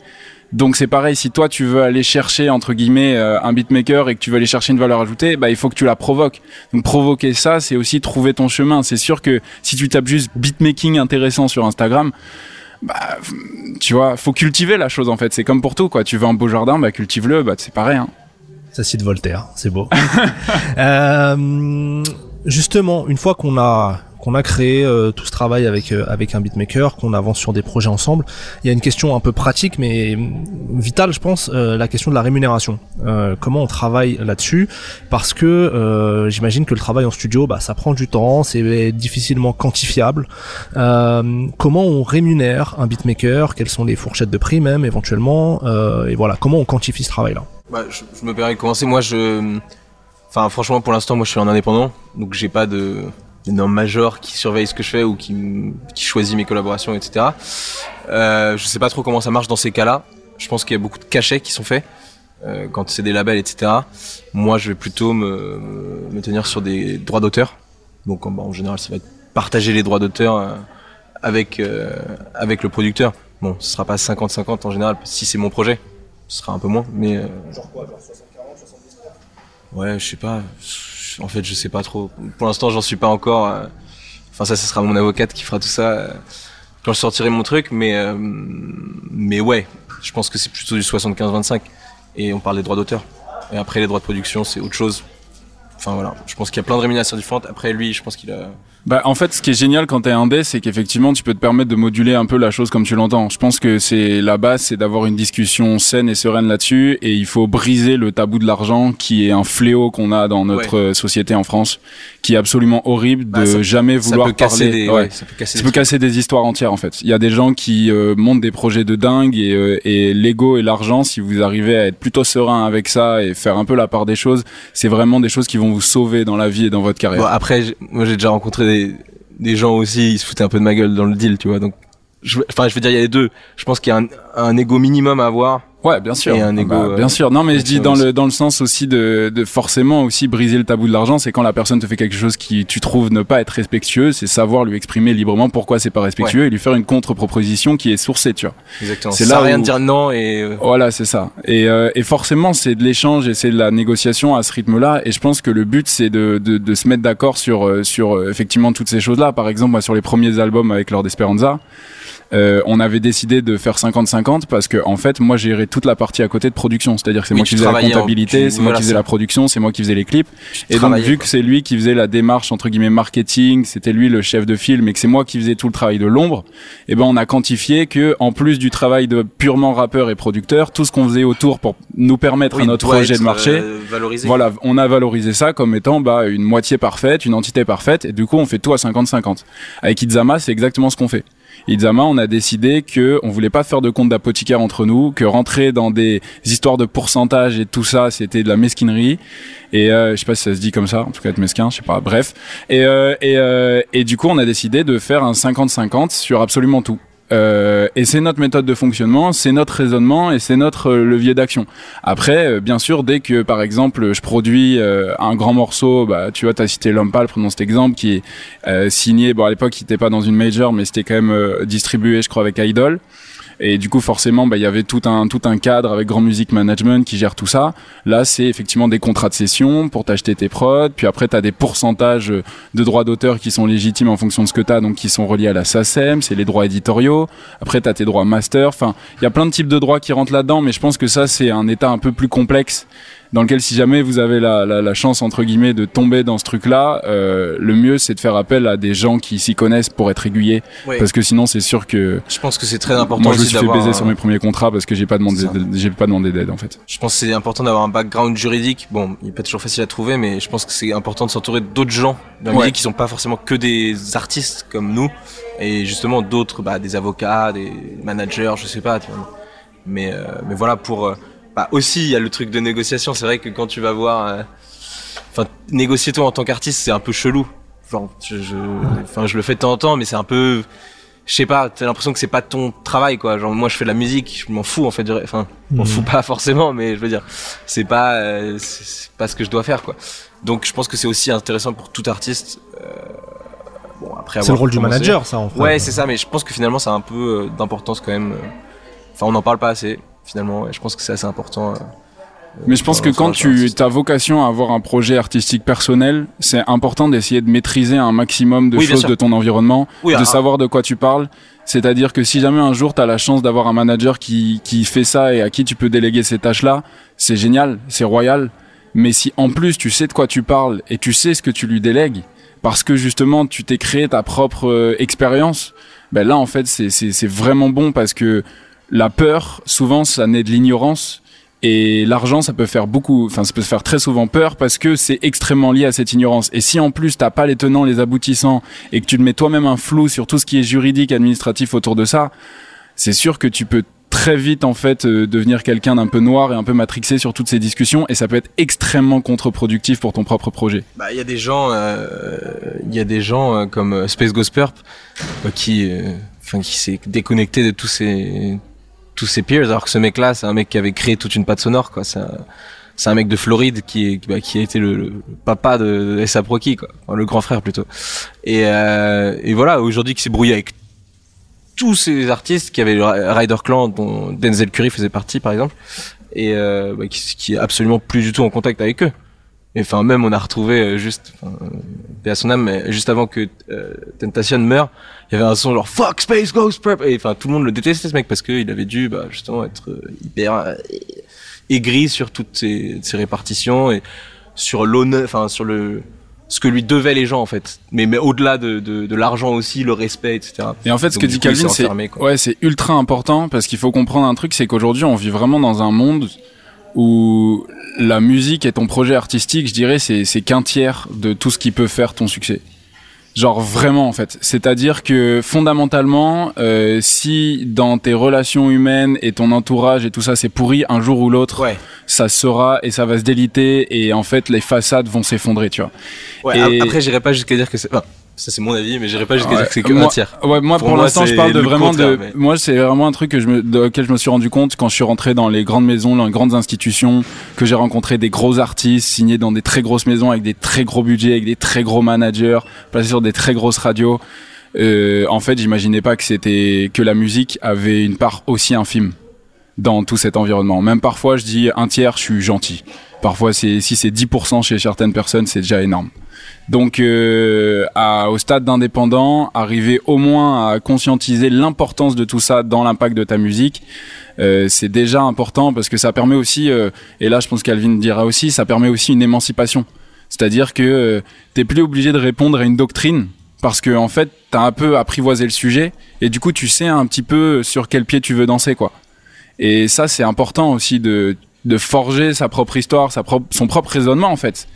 Donc c'est pareil, si toi tu veux aller chercher entre guillemets euh, un beatmaker et que tu veux aller chercher une valeur ajoutée, bah il faut que tu la provoques. Donc provoquer ça, c'est aussi trouver ton chemin. C'est sûr que si tu tapes juste beatmaking intéressant sur Instagram, bah tu vois, faut cultiver la chose en fait. C'est comme pour tout quoi. Tu veux un beau jardin, bah cultive-le, bah c'est pareil. Hein. Ça cite Voltaire, c'est beau. euh, justement, une fois qu'on a qu'on a créé euh, tout ce travail avec euh, avec un beatmaker, qu'on avance sur des projets ensemble, il y a une question un peu pratique mais vitale, je pense, euh, la question de la rémunération. comment on travaille là-dessus? Parce que j'imagine que le travail en studio, bah, ça prend du temps, c'est difficilement quantifiable. comment on rémunère un beatmaker? Quelles sont les fourchettes de prix même éventuellement? Et voilà, comment on quantifie ce travail-là? Bah, je, me permets de commencer. Moi, je, enfin, franchement, pour l'instant, moi, je suis en indépendant, donc j'ai pas de normes major qui surveille ce que je fais ou qui, choisit mes collaborations, etc. Euh, je sais pas trop comment ça marche dans ces cas-là. Je pense qu'il y a beaucoup de cachets qui sont faits euh, quand c'est des labels, etc. Moi, je vais plutôt me, tenir sur des droits d'auteur. Donc, en, en, général, ça va être partager les droits d'auteur euh, avec euh, avec le producteur. Bon, ce sera pas 50-50 en général si c'est mon projet ce sera un peu moins, mais. Euh... Genre quoi, genre 60 40, 70 30 Ouais, je sais pas. En fait, je sais pas trop. Pour l'instant, j'en suis pas encore. Euh, enfin, ça, ce sera mon avocate qui fera tout ça euh, quand je sortirai mon truc, mais euh, mais ouais, je pense que c'est plutôt du 75-25. Et on parle des droits d'auteur. Et après, les droits de production, c'est autre chose. enfin voilà, je pense qu'il y a plein de rémunérations différentes. Après lui, je pense qu'il a Bah, en fait, ce qui est génial quand t'es indé, c'est qu'effectivement, tu peux te permettre de moduler un peu la chose comme tu l'entends. Je pense que c'est la base, c'est d'avoir une discussion saine et sereine là-dessus, et il faut briser le tabou de l'argent, qui est un fléau qu'on a dans notre euh, société en France, qui est absolument horrible de Bah, ça- jamais ça vouloir peut casser parler. des, Ouais. ouais, ça peut casser Ça des peut trucs. casser des histoires entières en fait. Il y a des gens qui euh, montent des projets de dingue et, euh, et l'ego et l'argent, si vous arrivez à être plutôt serein avec ça et faire un peu la part des choses, c'est vraiment des choses qui vont vous sauver dans la vie et dans votre carrière. Bon, après, moi j'ai déjà rencontré des, gens aussi, ils se foutaient un peu de ma gueule dans le deal, tu vois. Donc, enfin, je veux dire, il y a les deux. Je pense qu'il y a un, un ego minimum à avoir. Ouais, bien sûr. Et un Ah ego, bah, euh, bien sûr. Non, mais je dis dans aussi. le dans le sens aussi de, de forcément aussi briser le tabou de l'argent, c'est quand la personne te fait quelque chose qui tu trouves ne pas être respectueux, c'est savoir lui exprimer librement pourquoi c'est pas respectueux et lui faire une contre-proposition qui est sourcée, tu vois. Exactement. C'est là rien où- de dire non et euh, Voilà, c'est ça. Et, euh, et forcément, c'est de l'échange et c'est de la négociation à ce rythme-là. Et je pense que le but, c'est de, de, de se mettre d'accord sur, euh, sur euh, effectivement toutes ces choses-là. Par exemple, moi, sur les premiers albums avec Lord Esperanza, euh, on avait décidé de faire 50-50 parce que en fait, moi, j'ai toute la partie à côté de production. C'est-à-dire que c'est Oui, moi qui faisais la comptabilité, c'est moi qui faisais la production, c'est moi qui faisais les clips. Et donc, vu quoi. que c'est lui qui faisait la démarche entre guillemets marketing, c'était lui le chef de film et que c'est moi qui faisais tout le travail de l'ombre, et ben on a quantifié que en plus du travail de purement rappeur et producteur, tout ce qu'on faisait autour pour nous permettre oui, à notre projet de marché, euh, voilà, on a valorisé ça comme étant bah, une moitié parfaite, une entité parfaite, et du coup on fait tout à 50-50. Avec Itzama, c'est exactement ce qu'on fait. Itzama, on a décidé que on voulait pas faire de compte d'apothicaire entre nous, que rentrer dans des histoires de pourcentage et tout ça, c'était de la mesquinerie. Et euh, je sais pas si ça se dit comme ça, en tout cas être mesquin, je sais pas. Bref. Et euh, euh, et du coup, on a décidé de faire un 50-50 sur absolument tout. Euh, et c'est notre méthode de fonctionnement, c'est notre raisonnement et c'est notre euh, levier d'action. Après, euh, bien sûr, dès que par exemple je produis euh, un grand morceau, bah tu vois, t'as cité L'Homme prenons cet exemple, qui est euh, signé. Bon, à l'époque, il était pas dans une major, mais c'était quand même euh, distribué, je crois, avec Idol. Et du coup, forcément, bah, il y avait tout un tout un cadre avec Grand Music Management qui gère tout ça. Là, c'est effectivement des contrats de cession pour t'acheter tes prods. Puis après, t'as des pourcentages de droits d'auteur qui sont légitimes en fonction de ce que t'as, donc qui sont reliés à la SACEM, c'est les droits éditoriaux. Après, t'as tes droits master. Enfin, il y a plein de types de droits qui rentrent là-dedans, mais je pense que ça, c'est un état un peu plus complexe dans lequel si jamais vous avez la, la, la chance entre guillemets de tomber dans ce truc-là, euh, le mieux c'est de faire appel à des gens qui s'y connaissent pour être aiguillés, Ouais. parce que sinon c'est sûr que Je pense que c'est très important moi je me suis fait baiser un- sur mes premiers contrats parce que j'ai pas demandé j'ai pas demandé d'aide en fait. Je pense que c'est important d'avoir un background juridique. Bon, il est pas toujours facile à trouver, mais je pense que c'est important de s'entourer d'autres gens dans Ouais. qui sont pas forcément que des artistes comme nous, et justement d'autres, bah, des avocats, des managers, je sais pas. tu vois. Mais euh, mais voilà pour. Bah aussi il y a le truc de négociation. C'est vrai que quand tu vas voir, euh, enfin négocier toi en tant qu'artiste, c'est un peu chelou. Genre, je, je, enfin je le fais de temps en temps, mais c'est un peu je sais pas, t'as l'impression que c'est pas ton travail, quoi. Genre, moi, je fais de la musique, je m'en fous, en fait. Enfin, je m'en Mhm. fous pas forcément, mais je veux dire, c'est pas, euh, c'est pas ce que je dois faire, quoi. Donc, je pense que c'est aussi intéressant pour tout artiste. euh, bon, après C'est le rôle du manager, ça, en fait. Ouais, c'est ça, mais je pense que finalement, ça a un peu euh, d'importance quand même. Enfin, on n'en parle pas assez, finalement, et je pense que c'est assez important. euh, Mais je pense dans- que quand tu artiste. as vocation à avoir un projet artistique personnel, c'est important d'essayer de maîtriser un maximum de Oui, choses de ton environnement, Oui, de ah, savoir de quoi tu parles. C'est-à-dire que si jamais un jour tu as la chance d'avoir un manager qui, qui fait ça et à qui tu peux déléguer ces tâches-là, c'est génial, c'est royal. Mais si en plus tu sais de quoi tu parles et tu sais ce que tu lui délègues, parce que justement tu t'es créé ta propre euh, expérience, ben là en fait c'est vraiment bon parce que la peur souvent ça naît de l'ignorance. Et l'argent ça peut faire beaucoup enfin ça peut faire très souvent peur parce que c'est extrêmement lié à cette ignorance. Et si en plus t'as pas les tenants les aboutissants et que tu te mets toi-même un flou sur tout ce qui est juridique administratif autour de ça c'est sûr que tu peux très vite en fait euh, devenir quelqu'un d'un peu noir et un peu matrixé sur toutes ces discussions. Et ça peut être extrêmement contre-productif pour ton propre projet. Bah, il y a des gens, euh, il y a des gens euh, comme euh, Space Ghost Purp euh, qui, enfin, qui s'est déconnecté de tous ces, tous ses peers, alors que ce mec-là, c'est un mec qui avait créé toute une patte sonore, quoi. C'est un, c'est un mec de Floride qui, est, bah, qui a été le, le papa de, de S.A. Proki, quoi. Le grand frère plutôt. Et, euh, et voilà, aujourd'hui, qui s'est brouillé avec tous ces artistes qui avaient le Rider Clan, dont Denzel Curry faisait partie, par exemple, et euh, bah, qui, qui est absolument plus du tout en contact avec eux. Et enfin, même on a retrouvé euh, juste, enfin, euh, à son âme, mais juste avant que euh, Tentation meure, il y avait un son genre Fuck Space Ghost Prep et enfin tout le monde le détestait ce mec parce qu'il avait dû bah, justement être euh, hyper euh, aigri sur toutes ces, ces répartitions et sur l'honneur, enfin sur le ce que lui devaient les gens en fait. Mais, mais au-delà de, de, de l'argent aussi, le respect, etc. Et en fait, ce que dit Calvin, c'est ouais, c'est ultra important parce qu'il faut comprendre un truc, c'est qu'aujourd'hui, on vit vraiment dans un monde où la musique et ton projet artistique, je dirais, c'est c'est qu'un tiers de tout ce qui peut faire ton succès. Genre vraiment en fait. C'est-à-dire que fondamentalement, euh, si dans tes relations humaines et ton entourage et tout ça c'est pourri, un jour ou l'autre, Ouais. ça sera et ça va se déliter et en fait les façades vont s'effondrer, tu vois. Ouais, Et- Après, j'irai pas jusqu'à dire que c'est. Enfin, ça c'est mon avis, mais j'irai pas jusqu'à Ouais, dire que c'est que moi, un tiers. Ouais, moi Pour l'instant, je parle de vraiment de. mais- Moi, c'est vraiment un truc que je me, de- auquel je me suis rendu compte quand je suis rentré dans les grandes maisons, dans les grandes institutions, que j'ai rencontré des gros artistes signés dans des très grosses maisons avec des très gros budgets, avec des très gros managers, placés sur des très grosses radios. Euh, en fait, j'imaginais pas que c'était que la musique avait une part aussi infime dans tout cet environnement. Même parfois, je dis un tiers, je suis gentil. Parfois, si c'est 10% chez certaines personnes, c'est déjà énorme. Donc, euh, à, au stade d'indépendant, arriver au moins à conscientiser l'importance de tout ça dans l'impact de ta musique, euh, c'est déjà important parce que ça permet aussi, euh, et là je pense qu'Alvin dira aussi, ça permet aussi une émancipation. C'est-à-dire que euh, t'es plus obligé de répondre à une doctrine parce que en fait t'as un peu apprivoisé le sujet et du coup tu sais un petit peu sur quel pied tu veux danser quoi. Et ça c'est important aussi de de forger sa propre histoire, sa propre, son propre raisonnement en fait.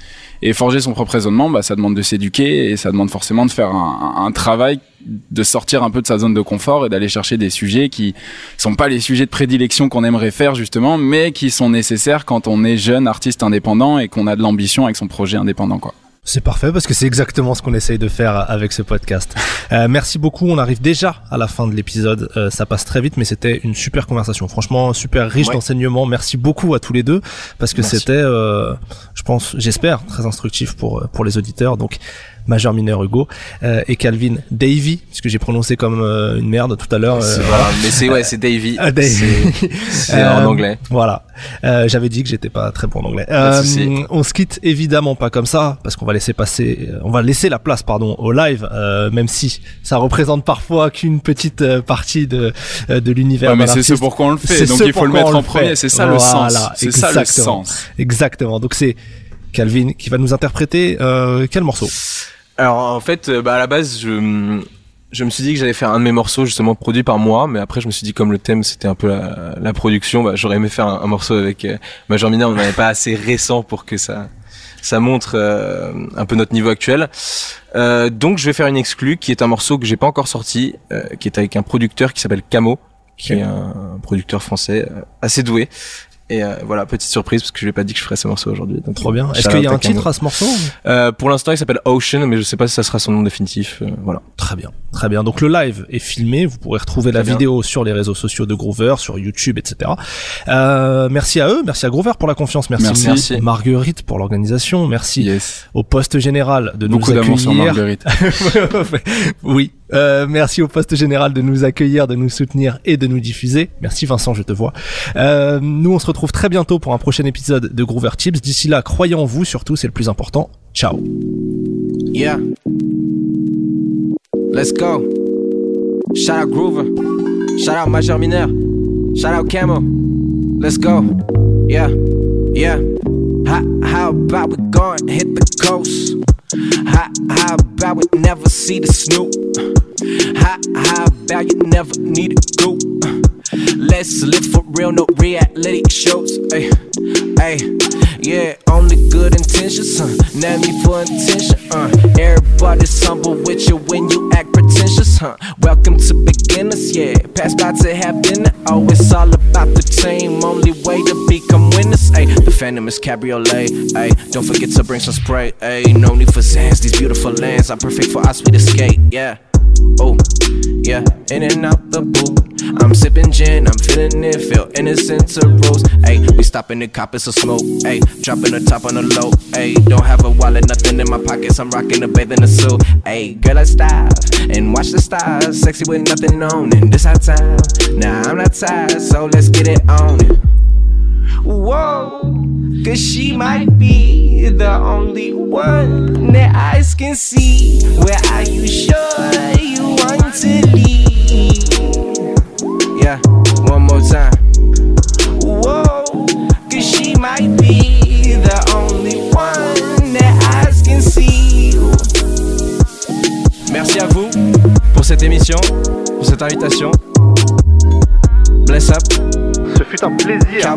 Et forger son propre raisonnement, bah, ça demande de s'éduquer et ça demande forcément de faire un, un- travail, de sortir un peu de sa zone de confort et d'aller chercher des sujets qui sont pas les sujets de prédilection qu'on aimerait faire justement, mais qui sont nécessaires quand on est jeune artiste indépendant et qu'on a de l'ambition avec son projet indépendant quoi. C'est parfait parce que c'est exactement ce qu'on essaye de faire avec ce podcast. Euh, merci beaucoup. On arrive déjà à la fin de l'épisode. Euh, ça passe très vite, mais c'était une super conversation. Franchement, super riche Ouais. d'enseignements. Merci beaucoup à tous les deux parce que c'était, euh, je pense, j'espère, très instructif pour pour les auditeurs. Donc, majeur mineur Hugo euh, et Calvin Davy, puisque j'ai prononcé comme euh, une merde tout à l'heure. C'est euh, pas- mais c'est ouais, c'est Davy. Ah, Davy. C'est- C'est en Euh, anglais. Voilà. Euh, J'avais dit que j'étais pas très bon en anglais. Euh, on se quitte évidemment pas comme ça parce qu'on va laisser passer, euh, on va laisser la place pardon au live, euh, même si ça représente parfois qu'une petite euh, partie de euh, de l'univers. Ouais, mais c'est ce pourquoi on le fait, C'est donc ce il faut le mettre en le premier. C'est ça le Voilà, sens. C'est ça le exactement. sens. Exactement. Donc c'est Calvin qui va nous interpréter euh, quel morceau? Alors en fait, euh, bah, à la base, je, je me suis dit que j'allais faire un de mes morceaux justement produit par moi, mais après je me suis dit comme le thème c'était un peu la, la production, bah, j'aurais aimé faire un, un morceau avec euh, Major Mina, on n'avait pas assez récent pour que ça ça montre euh, un peu notre niveau actuel. Euh, donc je vais faire une exclue qui est un morceau que j'ai pas encore sorti, euh, qui est avec un producteur qui s'appelle Camo, qui est un, un producteur français euh, assez doué. Et euh, voilà, petite surprise parce que je lui ai pas dit que je ferais ce morceau aujourd'hui. donc, Trop bien. Est-ce shout qu'il y a un titre à ce morceau Euh, pour l'instant, il s'appelle Ocean, mais je sais pas si ça sera son nom définitif. euh, voilà. Très bien, très bien. Donc le live est filmé, vous pourrez retrouver la bien. vidéo sur les réseaux sociaux de Groover, sur YouTube, etc. Euh, merci à eux, merci à Groover pour la confiance, merci, Merci. Merci. Marguerite pour l'organisation, merci Yes. au poste général de Beaucoup nous d'amour sur accueillir. Marguerite. oui, euh, merci au poste général de nous accueillir, de nous soutenir et de nous diffuser. Merci Vincent, je te vois. Euh, nous on se retrouve très bientôt pour un prochain épisode de Groover Tips. D'ici là, croyez en vous, surtout c'est le plus important. Ciao. Yeah. Let's go. Shout out Groover. Shout out Major Mineur. Shout out Camo. Let's go. Yeah. Yeah. How, how about we go hit the coast? How, how about we never see the snoop? How, how about you never need a goop? Let's live for real, no reality shows. Ay, ay, yeah, only good intentions, huh? Not me for intention, uh. Everybody's humble with you when you act pretentious, huh? Welcome to beginners, yeah. Pass by to have. Oh, it's all about the team. Only way to become winners, ay. The Phantom is cabriolet, ay. Don't forget to bring some spray, ay. No need for sands, these beautiful lands are perfect for our sweet escape, yeah. Oh, yeah, in and out the booth. I'm sipping gin, I'm feeling it, feel innocent to rose. Ayy, we stopping the cop, it's a smoke. Ayy, dropping the top on the low. Ayy, don't have a wallet, nothing in my pockets. I'm rocking a bathing suit. Ayy, girl, I style and watch the stars. Sexy with nothing on, and this our time. Nah, I'm not tired, so let's get it on. Whoa, cause she might be the only one that eyes can see. Where are you sure Merci à vous pour cette émission, pour cette invitation. Bless up. Ce fut un plaisir.